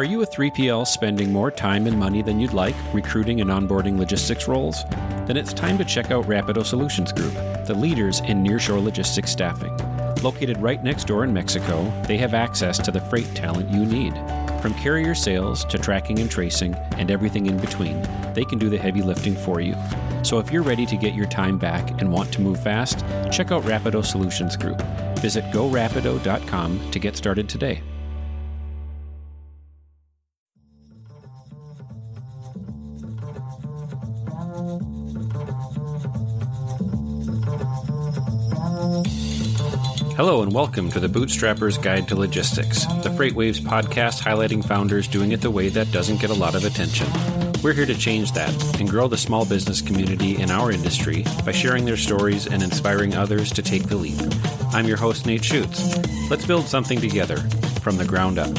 Are you a 3PL spending more time and money than you'd like recruiting and onboarding logistics roles? Then it's time to check out Rapido Solutions Group, the leaders in nearshore logistics staffing. Located right next door in Mexico, they have access to the freight talent you need. From carrier sales to tracking and tracing and everything in between, they can do the heavy lifting for you. So if you're ready to get your time back and want to move fast, check out Rapido Solutions Group. Visit gorapido.com to get started today. Hello and welcome to the Bootstrapper's Guide to Logistics, the FreightWaves podcast highlighting founders doing it the way that doesn't get a lot of attention. We're here to change that and grow the small business community in our industry by sharing their stories and inspiring others to take the leap. I'm your host, Nate Schutz. Let's build something together from the ground up.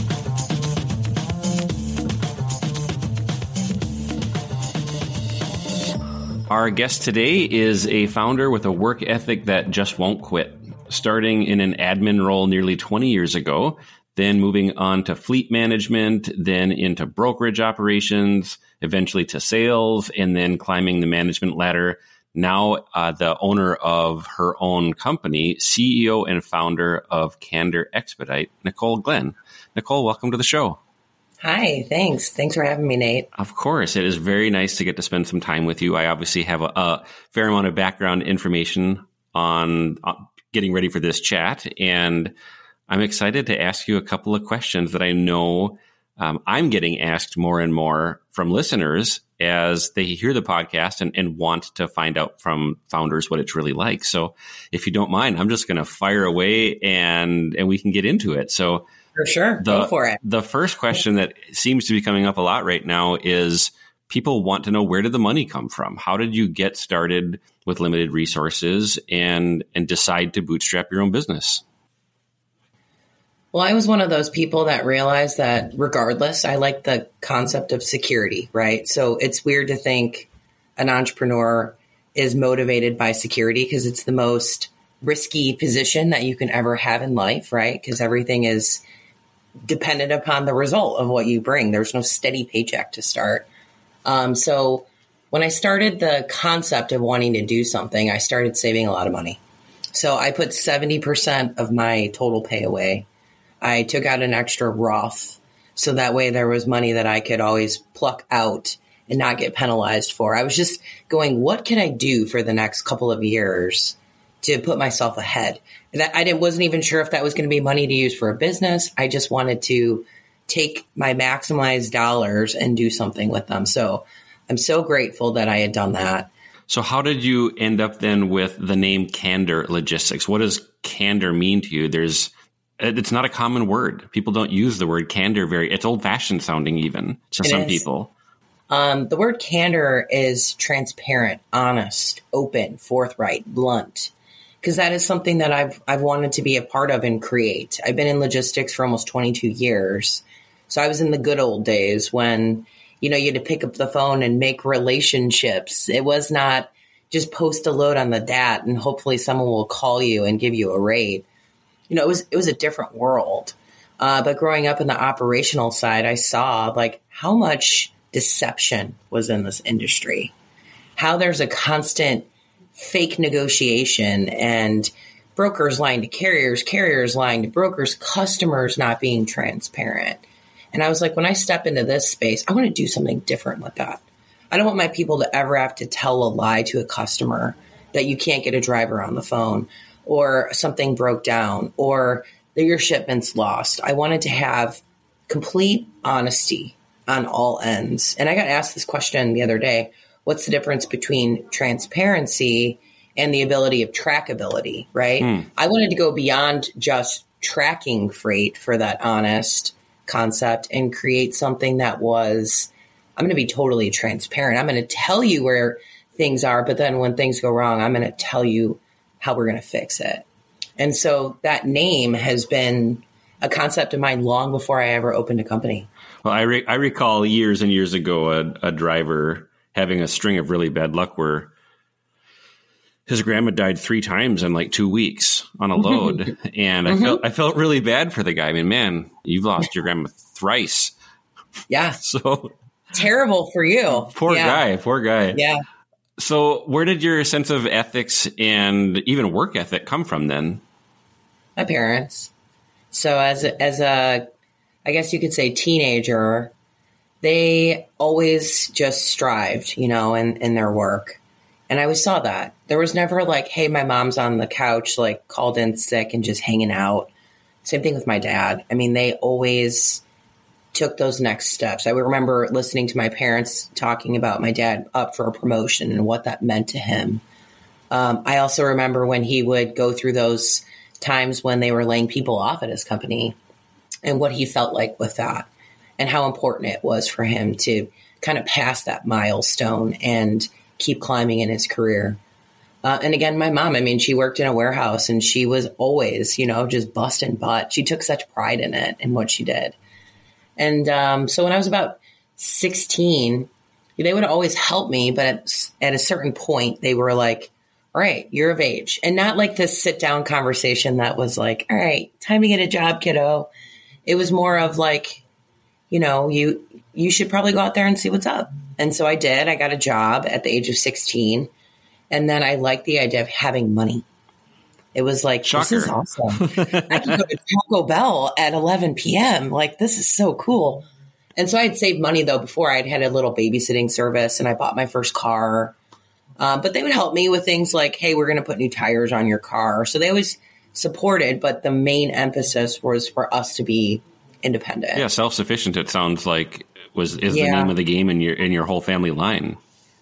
Our guest today is a founder with a work ethic that just won't quit starting in an admin role nearly 20 years ago, then moving on to fleet management, then into brokerage operations, eventually to sales, and then climbing the management ladder. Now, uh, the owner of her own company, CEO and founder of Candor Expedite, Nicole Glenn. Nicole, welcome to the show. Hi, thanks. Thanks for having me, Nate. Of course. It is very nice to get to spend some time with you. I obviously have a, a fair amount of background information on, on getting ready for this chat. And I'm excited to ask you a couple of questions that I know um, I'm getting asked more and more from listeners as they hear the podcast and, and, want to find out from founders what it's really like. So, if you don't mind, I'm just going to fire away and and we can get into it. So, for sure, the, go for it. The first question that seems to be coming up a lot right now is people want to know where did the money come from? How did you get started with limited resources and and decide to bootstrap your own business? Well, I was one of those people that realized that regardless, I like the concept of security, right? So it's weird to think an entrepreneur is motivated by security because it's the most risky position that you can ever have in life, right? Because everything is dependent upon the result of what you bring. There's no steady paycheck to start. Um, so when I started the concept of wanting to do something, I started saving a lot of money. So I put 70% of my total pay away. I took out an extra Roth. So that way there was money that I could always pluck out and not get penalized for. I was just going, what can I do for the next couple of years to put myself ahead? That I didn't, wasn't even sure if that was going to be money to use for a business. I just wanted to take my maximized dollars and do something with them. So I'm so grateful that I had done that. So how did you end up then with the name Candor Logistics? What does candor mean to you? There's it's not a common word. People don't use the word candor very. It's old fashioned sounding even to it some is. people. Um, the word candor is transparent, honest, open, forthright, blunt, because that is something that I've I've wanted to be a part of and create. I've been in logistics for almost 22 years, so I was in the good old days when, you know, you had to pick up the phone and make relationships. It was not just post a load on the DAT and hopefully someone will call you and give you a rate. You know, it was it was a different world. Uh, but growing up in the operational side, I saw like how much deception was in this industry, how there's a constant fake negotiation and brokers lying to carriers, carriers lying to brokers, customers not being transparent. And I was like, when I step into this space, I want to do something different with that. I don't want my people to ever have to tell a lie to a customer that you can't get a driver on the phone or something broke down or that your shipment's lost. I wanted to have complete honesty on all ends. And I got asked this question the other day what's the difference between transparency and the ability of trackability, right? Mm. I wanted to go beyond just tracking freight for that honest concept and create something that was I'm going to be totally transparent. I'm going to tell you where things are, but then when things go wrong, I'm going to tell you how we're going to fix it. And so that name has been a concept of mine long before I ever opened a company. Well, I, re- I recall years and years ago a, a driver having a string of really bad luck where his grandma died three times in like two weeks on a load, and I mm-hmm. felt I felt really bad for the guy. I mean, man, you've lost your grandma thrice Yeah. So terrible for you. Poor yeah. guy. Poor guy. Yeah. So where did your sense of ethics and even work ethic come from then? My parents. So as a, as a, I guess you could say teenager, they always just strived, you know, in, in their work. And I always saw that. There was never like, hey, my mom's on the couch, like called in sick and just hanging out. Same thing with my dad. I mean, they always took those next steps. I remember listening to my parents talking about my dad up for a promotion and what that meant to him. Um, I also remember when he would go through those times when they were laying people off at his company and what he felt like with that and how important it was for him to kind of pass that milestone and keep climbing in his career. Uh, and again, my mom, I mean, she worked in a warehouse and she was always, you know, just busting butt. She took such pride in it and what she did. And um, so when I was about 16, they would always help me, but at, at a certain point, they were like, all right, you're of age. And not like this sit down conversation that was like, all right, time to get a job, kiddo. It was more of like, you know, you you should probably go out there and see what's up. And so I did. I got a job at the age of 16. And then I liked the idea of having money. It was like, Shocker. this is awesome. I can go to Taco Bell at 11 p.m. Like, this is so cool. And so I had saved money though before I'd had a little babysitting service and I bought my first car. Um, but they would help me with things like, hey, we're going to put new tires on your car. So they always supported, but the main emphasis was for us to be independent. Yeah, self sufficient. It sounds like was is Yeah. the name of the game in your in your whole family line.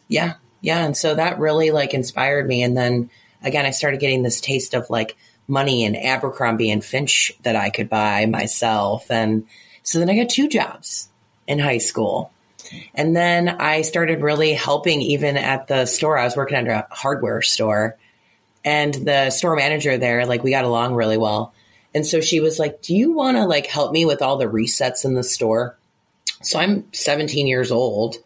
Yeah. Yeah. And so that really like inspired me. And then again, I started getting this taste of like money and Abercrombie and Finch that I could buy myself. And so then I got two jobs in high school. And then I started really helping even at the store. I was working at a hardware store and the store manager there, like we got along really well. And so she was like, do you want to like help me with all the resets in the store? So I'm 17 years old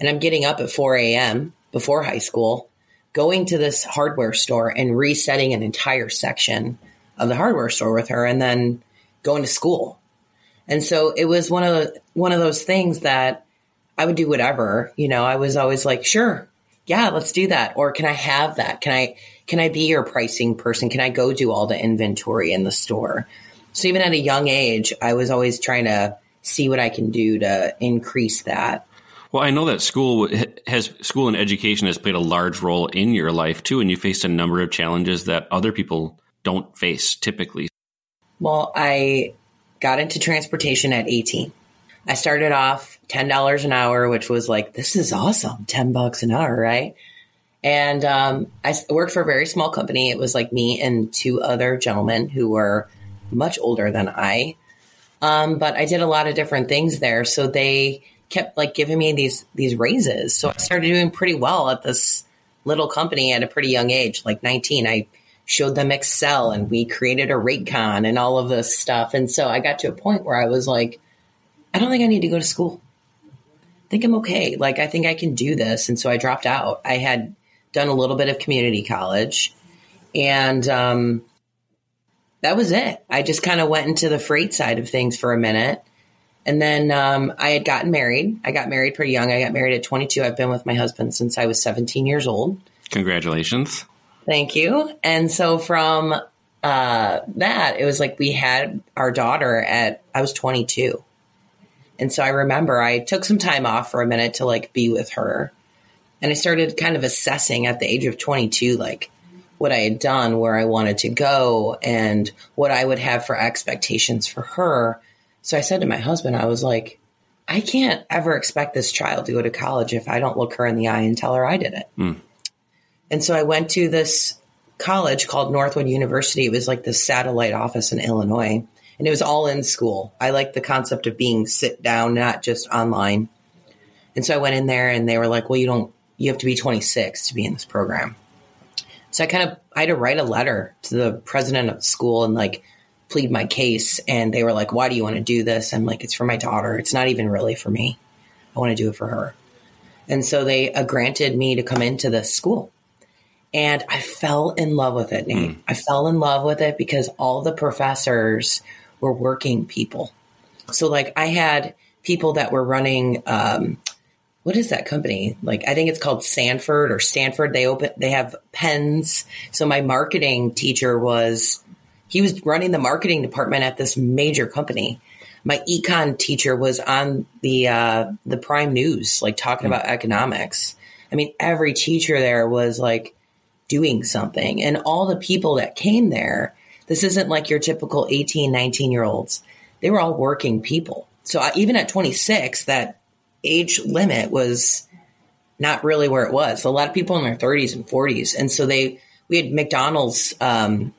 and I'm getting up at 4 a.m. before high school, going to this hardware store and resetting an entire section of the hardware store with her and then going to school. And so it was one of the, one of those things that I would do whatever, you know, I was always like, sure, yeah, let's do that. Or can I have that? Can I, can I be your pricing person? Can I go do all the inventory in the store? So even at a young age, I was always trying to see what I can do to increase that. Well, I know that school has school and education has played a large role in your life too, and you faced a number of challenges that other people don't face typically. Well, I got into transportation at 18. I started off $10 an hour, which was like, this is awesome. 10 bucks an hour, right? And um, I worked for a very small company. It was like me and two other gentlemen who were much older than I. Um, but I did a lot of different things there. So they kept like giving me these these raises. So I started doing pretty well at this little company at a pretty young age, like 19. I showed them Excel and we created a rate con and all of this stuff. And so I got to a point where I was like, I don't think I need to go to school. I think I'm okay. Like, I think I can do this. And so I dropped out. I had done a little bit of community college and um, that was it. I just kind of went into the freight side of things for a minute. And then um, I had gotten married. I got married pretty young. I got married at 22. I've been with my husband since I was 17 years old. Congratulations. Thank you. And so from uh, that, it was like we had our daughter at, I was 22. And so I remember I took some time off for a minute to like be with her. And I started kind of assessing at the age of 22, like what I had done, where I wanted to go, and what I would have for expectations for her. So I said to my husband, I was like, I can't ever expect this child to go to college if I don't look her in the eye and tell her I did it. Hmm. And so I went to this college called Northwood University. It was like the satellite office in Illinois, and it was all in school. I liked the concept of being sit down, not just online. And so I went in there, and they were like, "Well, you don't. You have to be 26 to be in this program." So I kind of I had to write a letter to the president of the school and like plead my case. And they were like, "Why do you want to do this?" I'm like, "It's for my daughter. It's not even really for me. I want to do it for her." And so they uh, granted me to come into this school. And I fell in love with it, Nate. I fell in love with it because all the professors were working people. So, like, I had people that were running um, what is that company? Like I think it's called Sanford or Stanford. They open they have pens. So my marketing teacher was he was running the marketing department at this major company. My econ teacher was on the uh, the prime news, like talking mm. about economics. I mean, every teacher there was like doing something, and all the people that came there. This isn't like your typical 18, 19 year olds. They were all working people. So I, even at 26, that age limit was not really where it was. A lot of people in their 30s and 40s, and so they we had McDonald's um,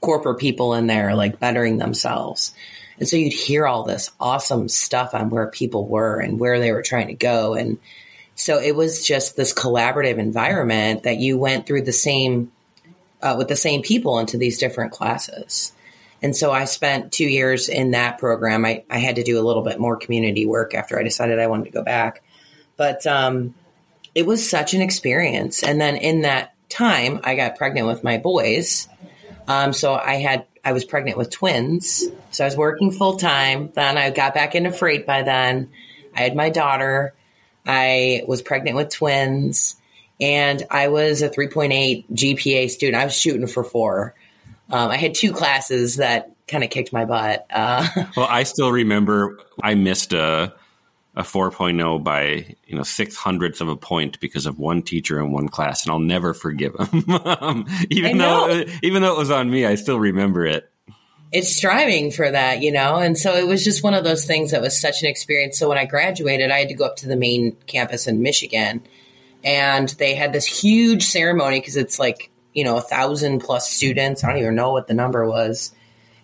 corporate people in there like bettering themselves. And so you'd hear all this awesome stuff on where people were and where they were trying to go. And so it was just this collaborative environment that you went through the same, uh, with the same people into these different classes. And so I spent two years in that program. I, I had to do a little bit more community work after I decided I wanted to go back. But um, it was such an experience. And then in that time, I got pregnant with my boys. Um, so I had I was pregnant with twins. So I was working full time. Then I got back into freight by then. I had my daughter. I was pregnant with twins. And I was a 3.8 GPA student. I was shooting for four. Um, I had two classes that kind of kicked my butt. Uh, well, I still remember I missed a a 4.0 by you know six hundredths of a point because of one teacher in one class, and I'll never forgive him. um, even though even though it was on me, I still remember it. It's striving for that, you know, and so it was just one of those things that was such an experience. So when I graduated, I had to go up to the main campus in Michigan, and they had this huge ceremony because it's like you know a thousand plus students. I don't even know what the number was,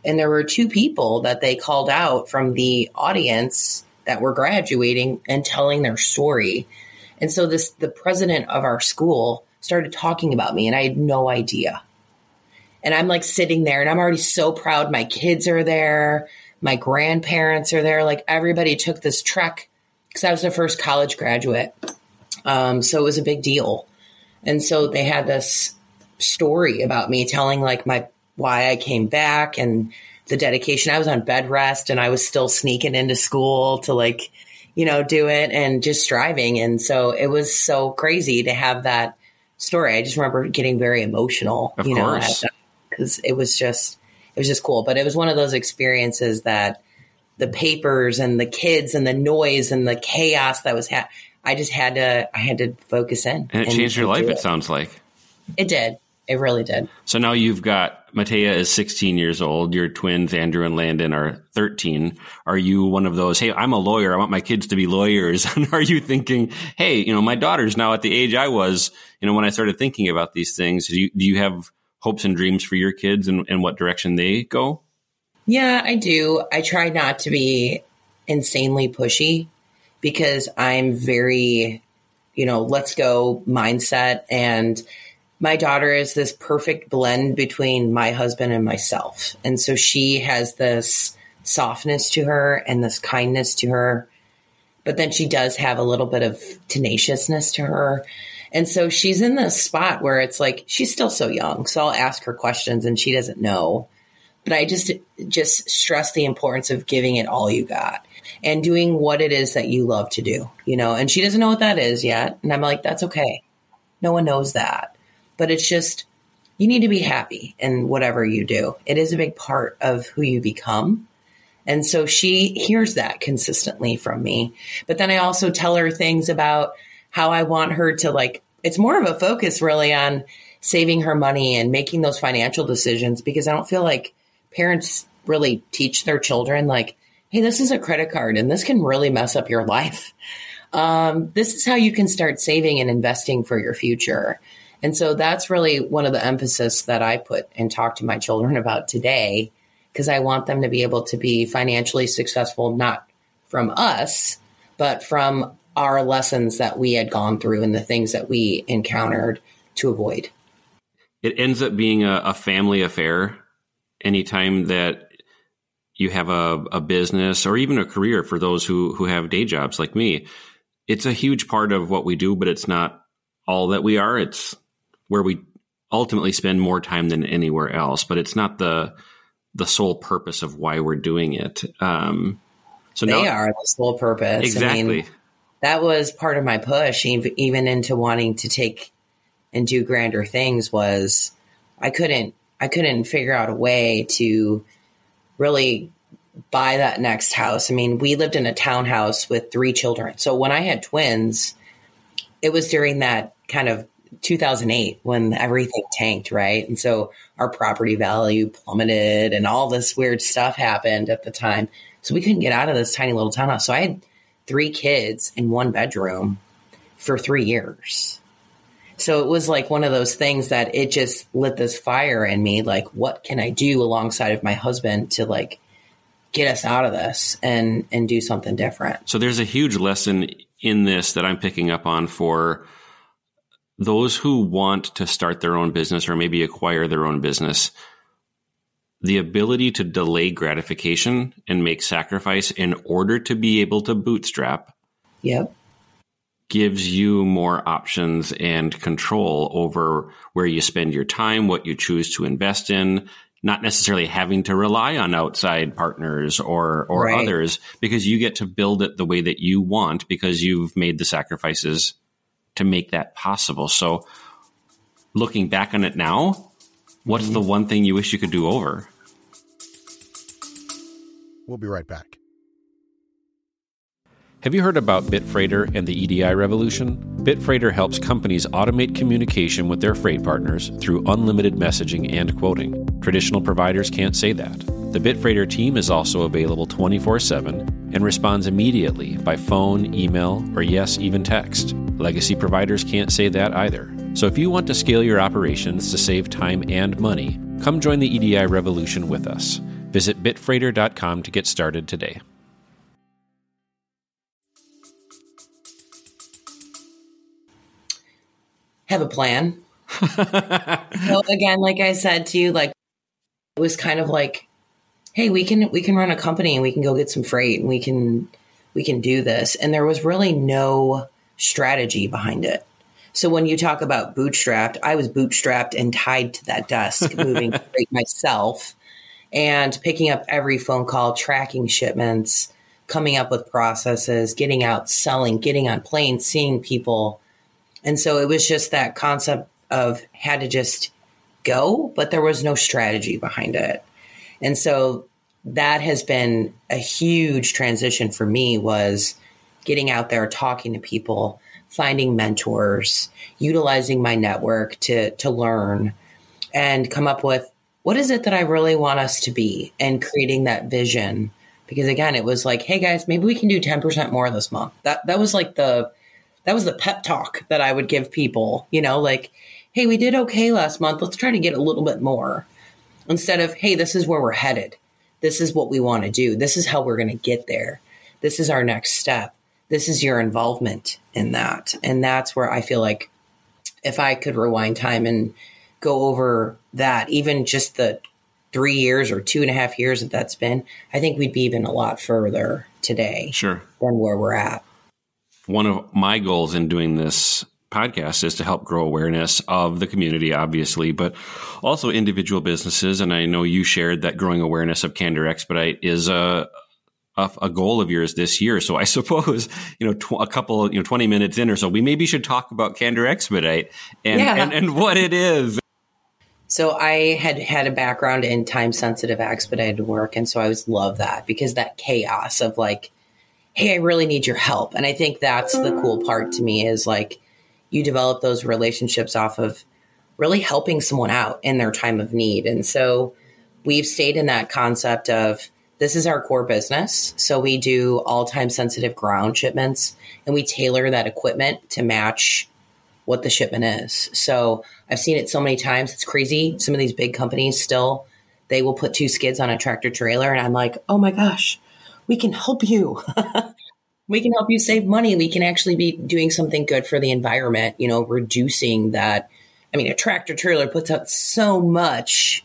and there were two people that they called out from the audience that were graduating and telling their story. And so this the president of our school started talking about me and I had no idea. And I'm like sitting there and I'm already so proud my kids are there, my grandparents are there, like everybody took this trek cuz I was the first college graduate. Um, so it was a big deal. And so they had this story about me telling like my why I came back and the dedication. I was on bed rest and I was still sneaking into school to like, you know, do it and just driving. And so it was so crazy to have that story. I just remember getting very emotional, of you know, because it was just, it was just cool. But it was one of those experiences that the papers and the kids and the noise and the chaos that was ha- I just had to, I had to focus in. And it and, changed your life, it. it sounds like. It did. It really did. So now you've got Matea is 16 years old. Your twins, Andrew and Landon, are 13. Are you one of those, hey, I'm a lawyer. I want my kids to be lawyers. and are you thinking, hey, you know, my daughter's now at the age I was, you know, when I started thinking about these things. Do you, do you have hopes and dreams for your kids and, and what direction they go? Yeah, I do. I try not to be insanely pushy because I'm very, you know, let's go mindset and my daughter is this perfect blend between my husband and myself. And so she has this softness to her and this kindness to her. But then she does have a little bit of tenaciousness to her. And so she's in this spot where it's like she's still so young. So I'll ask her questions and she doesn't know. But I just just stress the importance of giving it all you got and doing what it is that you love to do, you know. And she doesn't know what that is yet. And I'm like, that's okay. No one knows that but it's just you need to be happy in whatever you do. It is a big part of who you become. And so she hears that consistently from me. But then I also tell her things about how I want her to like, it's more of a focus really on saving her money and making those financial decisions because I don't feel like parents really teach their children, like, hey, this is a credit card and this can really mess up your life. Um, this is how you can start saving and investing for your future. And so that's really one of the emphasis that I put and talk to my children about today, because I want them to be able to be financially successful, not from us, but from our lessons that we had gone through and the things that we encountered to avoid. It ends up being a, a family affair anytime that you have a, a business or even a career for those who, who have day jobs like me. It's a huge part of what we do, but it's not all that we are. It's where we ultimately spend more time than anywhere else, but it's not the the sole purpose of why we're doing it. Um, So they now, are the sole purpose. exactly. I mean, that was part of my push, ev- even into wanting to take and do grander things. Was I couldn't I couldn't figure out a way to really buy that next house. I mean, we lived in a townhouse with three children. So when I had twins, it was during that kind of 2008 when everything tanked, right? And so our property value plummeted and all this weird stuff happened at the time. So we couldn't get out of this tiny little townhouse. So I had three kids in one bedroom for three years. So it was like one of those things that it just lit this fire in me. Like, what can I do alongside of my husband to like get us out of this and and do something different? So there's a huge lesson in this that I'm picking up on for those who want to start their own business or maybe acquire their own business. The ability to delay gratification and make sacrifice in order to be able to bootstrap Yep. gives you more options and control over where you spend your time, what you choose to invest in, not necessarily having to rely on outside partners or or Right. others because you get to build it the way that you want because you've made the sacrifices to make that possible. So looking back on it now, what's mm-hmm. the one thing you wish you could do over? We'll be right back. Have you heard about Bitfreighter and the EDI revolution? Bitfreighter helps companies automate communication with their freight partners through unlimited messaging and quoting. Traditional providers can't say that. The Bitfreighter team is also available 24 7 and responds immediately by phone, email, or yes, even text. Legacy providers can't say that either. So if you want to scale your operations to save time and money, come join the EDI revolution with us. Visit bitfreighter.com to get started today. have a plan. so again, like I said to you, like it was kind of like, hey, we can we can run a company and we can go get some freight and we can we can do this. And there was really no strategy behind it. So when you talk about bootstrapped, I was bootstrapped and tied to that desk, moving myself and picking up every phone call, tracking shipments, coming up with processes, getting out, selling, getting on planes, seeing people. And so it was just that concept of had to just go, but there was no strategy behind it. And so that has been a huge transition for me was getting out there, talking to people, finding mentors, utilizing my network to to learn and come up with what is it that I really want us to be and creating that vision. Because again, it was like, hey guys, maybe we can do 10% more this month. That that was like the that was the pep talk that I would give people, you know, like, hey, we did okay last month. Let's try to get a little bit more. Instead of, hey, this is where we're headed. This is what we want to do. This is how we're going to get there. This is our next step. This is your involvement in that. And that's where I feel like if I could rewind time and go over that, even just the three years or two and a half years that that's been, I think we'd be even a lot further today Sure. than where we're at. one of my goals in doing this podcast is to help grow awareness of the community, obviously, but also individual businesses. And I know you shared that growing awareness of Candor Expedite is a a, a goal of yours this year. So I suppose you know tw- a couple you know twenty minutes in or so, we maybe should talk about Candor Expedite and Yeah. and, and what it is. So I had had a background in time sensitive expedited work. And so I always love that because that chaos of like, hey, I really need your help. And I think that's the cool part to me is like you develop those relationships off of really helping someone out in their time of need. And so we've stayed in that concept of this is our core business. So we do all time sensitive ground shipments and we tailor that equipment to match what the shipment is. So I've seen it so many times. It's crazy. Some of these big companies still, they will put two skids on a tractor trailer. And I'm like, oh my gosh, we can help you. we can help you save money. We can actually be doing something good for the environment, you know, reducing that. I mean, a tractor trailer puts out so much.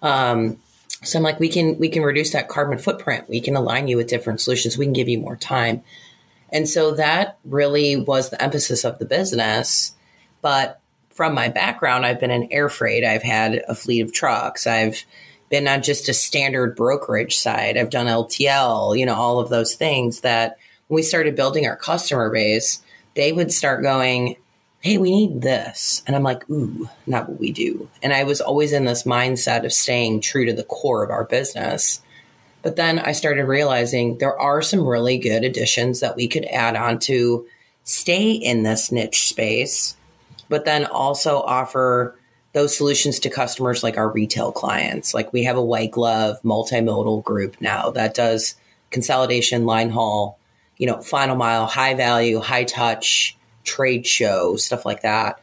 Um, so I'm like, we can we can reduce that carbon footprint. We can align you with different solutions. We can give you more time. And so that really was the emphasis of the business. But from my background, I've been in air freight. I've had a fleet of trucks. I've been on just a standard brokerage side. I've done LTL, you know, all of those things that when we started building our customer base, they would start going, Hey, we need this. And I'm like, Ooh, not what we do. And I was always in this mindset of staying true to the core of our business. But then I started realizing there are some really good additions that we could add on to stay in this niche space, but then also offer those solutions to customers like our retail clients. Like we have a white glove multimodal group now that does consolidation, line haul, you know, final mile, high value, high touch, trade show, stuff like that.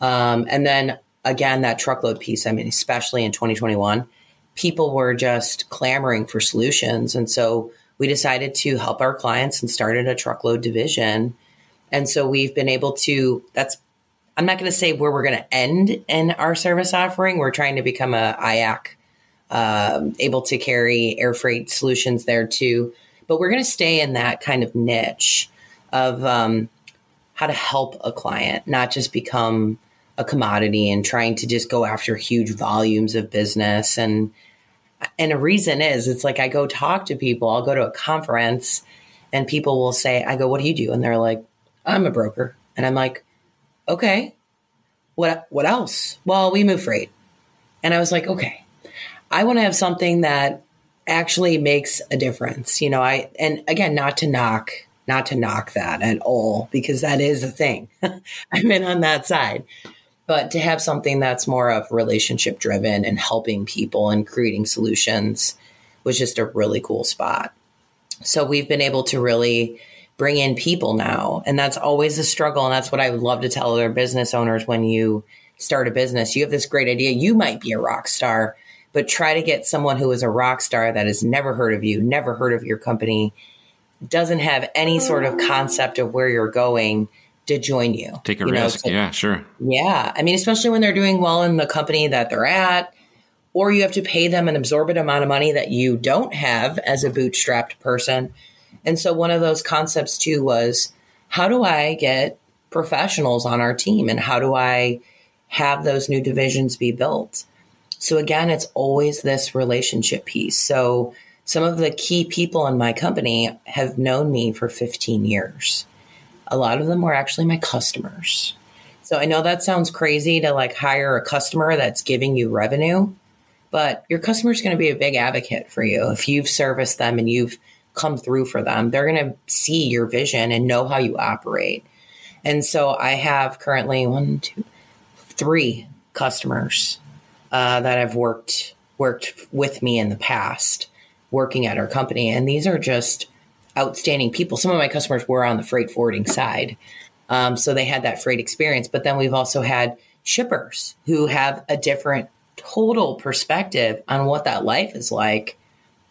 Um, and then again, that truckload piece, I mean, especially in 2021, people were just clamoring for solutions. And so we decided to help our clients and started a truckload division. And so we've been able to, that's I'm not going to say where we're going to end in our service offering. We're trying to become a IAC, um, able to carry air freight solutions there too. But we're going to stay in that kind of niche of um, how to help a client, not just become a commodity and trying to just go after huge volumes of business. And and a reason is it's like I go talk to people. I'll go to a conference, and people will say, "I go, what do you do?" And they're like, "I'm a broker," and I'm like okay, what what else? Well, we move freight. And I was like, okay, I want to have something that actually makes a difference. You know, I and again, not to knock, not to knock that at all, because that is a thing. I've been on that side. But to have something that's more of relationship driven and helping people and creating solutions was just a really cool spot. So we've been able to really bring in people now. And that's always a struggle. And that's what I would love to tell other business owners when you start a business. You have this great idea. You might be a rock star, but try to get someone who is a rock star that has never heard of you, never heard of your company, doesn't have any sort of concept of where you're going to join you. Take a you risk. Know, so, yeah, sure. Yeah. I mean, especially when they're doing well in the company that they're at, or you have to pay them an absorbent amount of money that you don't have as a bootstrapped person and so one of those concepts too was how do I get professionals on our team and how do I have those new divisions be built? So again, it's always this relationship piece. So some of the key people in my company have known me for 15 years. A lot of them were actually my customers. So I know that sounds crazy to like hire a customer that's giving you revenue, but your customer is going to be a big advocate for you if you've serviced them and you've come through for them. They're going to see your vision and know how you operate. And so I have currently one, two, three customers uh, that have worked worked with me in the past, working at our company, and these are just outstanding people. Some of my customers were on the freight forwarding side, um, so they had that freight experience. But then we've also had shippers who have a different total perspective on what that life is like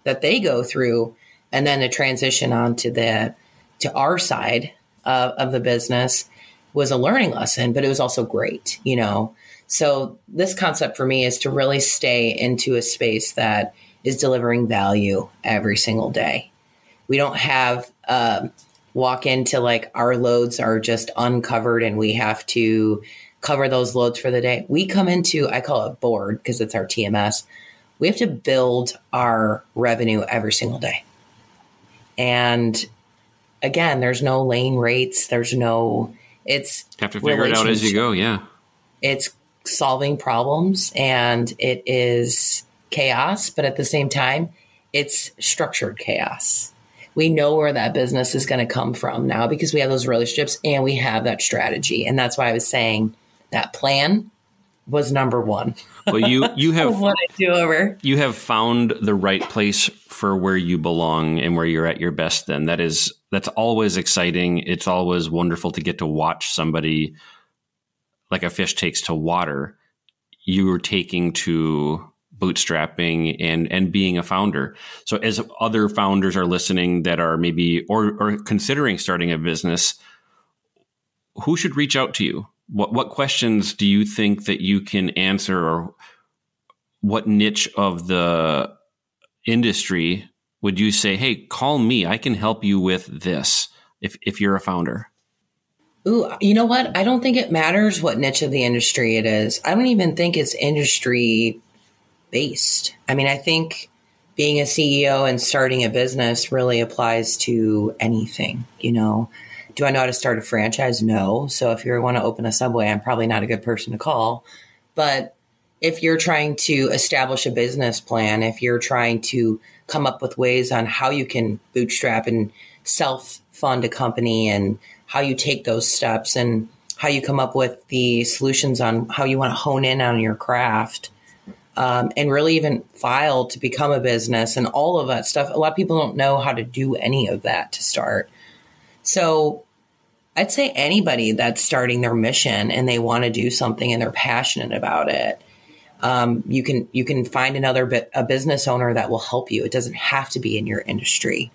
that they go through and then the transition on to the to our side of, of the business was a learning lesson, but it was also great, you know. So this concept for me is to really stay into a space that is delivering value every single day. We don't have uh, walk into like our loads are just uncovered and we have to cover those loads for the day. We come into I call it board because it's our TMS. We have to build our revenue every single day. And again, there's no lane rates. There's no, it's have to figure it out as you go. Yeah. It's solving problems and it is chaos, but at the same time, it's structured chaos. We know where that business is going to come from now because we have those relationships and we have that strategy. And that's why I was saying that plan was number one. well, you you have what I do over. You have found the right place for where you belong and where you're at your best. Then that is that's always exciting. It's always wonderful to get to watch somebody like a fish takes to water. You are taking to bootstrapping and and being a founder. So as other founders are listening that are maybe or or considering starting a business, who should reach out to you? what what questions do you think that you can answer or what niche of the industry would you say hey call me i can help you with this if if you're a founder Ooh, you know what? I don't think it matters what niche of the industry it is. I don't even think it's industry based. I mean, I think being a CEO and starting a business really applies to anything, you know. Do I know how to start a franchise? No. So if you want to open a subway, I'm probably not a good person to call. But if you're trying to establish a business plan, if you're trying to come up with ways on how you can bootstrap and self fund a company and how you take those steps and how you come up with the solutions on how you want to hone in on your craft um, and really even file to become a business and all of that stuff. A lot of people don't know how to do any of that to start. So I'd say anybody that's starting their mission and they want to do something and they're passionate about it. Um, you can you can find another bit, a business owner that will help you. It doesn't have to be in your industry,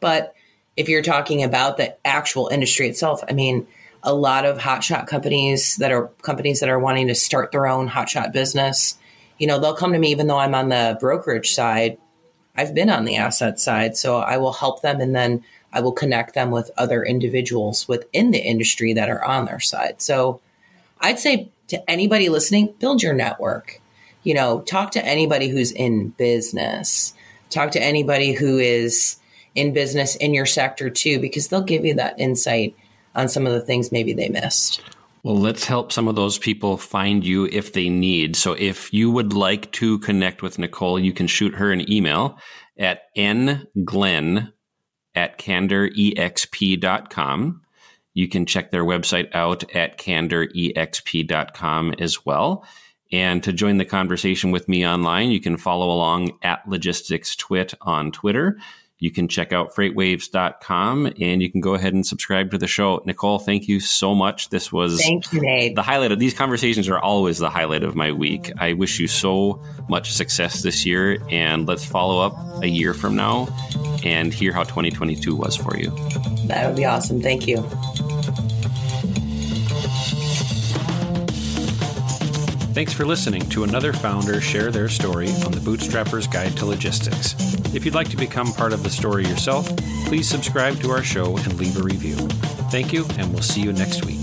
but if you're talking about the actual industry itself, I mean, a lot of hotshot companies that are companies that are wanting to start their own hotshot business, you know, they'll come to me even though I'm on the brokerage side. I've been on the asset side, so I will help them and then I will connect them with other individuals within the industry that are on their side. So I'd say to anybody listening, build your network. You know, talk to anybody who's in business. Talk to anybody who is in business in your sector too, because they'll give you that insight on some of the things maybe they missed. Well, let's help some of those people find you if they need. So if you would like to connect with Nicole, you can shoot her an email at nglenn at candorexp.com. You can check their website out at candorexp.com as well. And to join the conversation with me online, you can follow along at Logistics Twit on Twitter. You can check out freightwaves.com and you can go ahead and subscribe to the show. Nicole, thank you so much. This was thank you, Nate. the highlight of these conversations are always the highlight of my week. I wish you so much success this year and let's follow up a year from now and hear how 2022 was for you. That would be awesome. Thank you. Thanks for listening to another founder share their story on the Bootstrapper's Guide to Logistics. If you'd like to become part of the story yourself, please subscribe to our show and leave a review. Thank you, and we'll see you next week.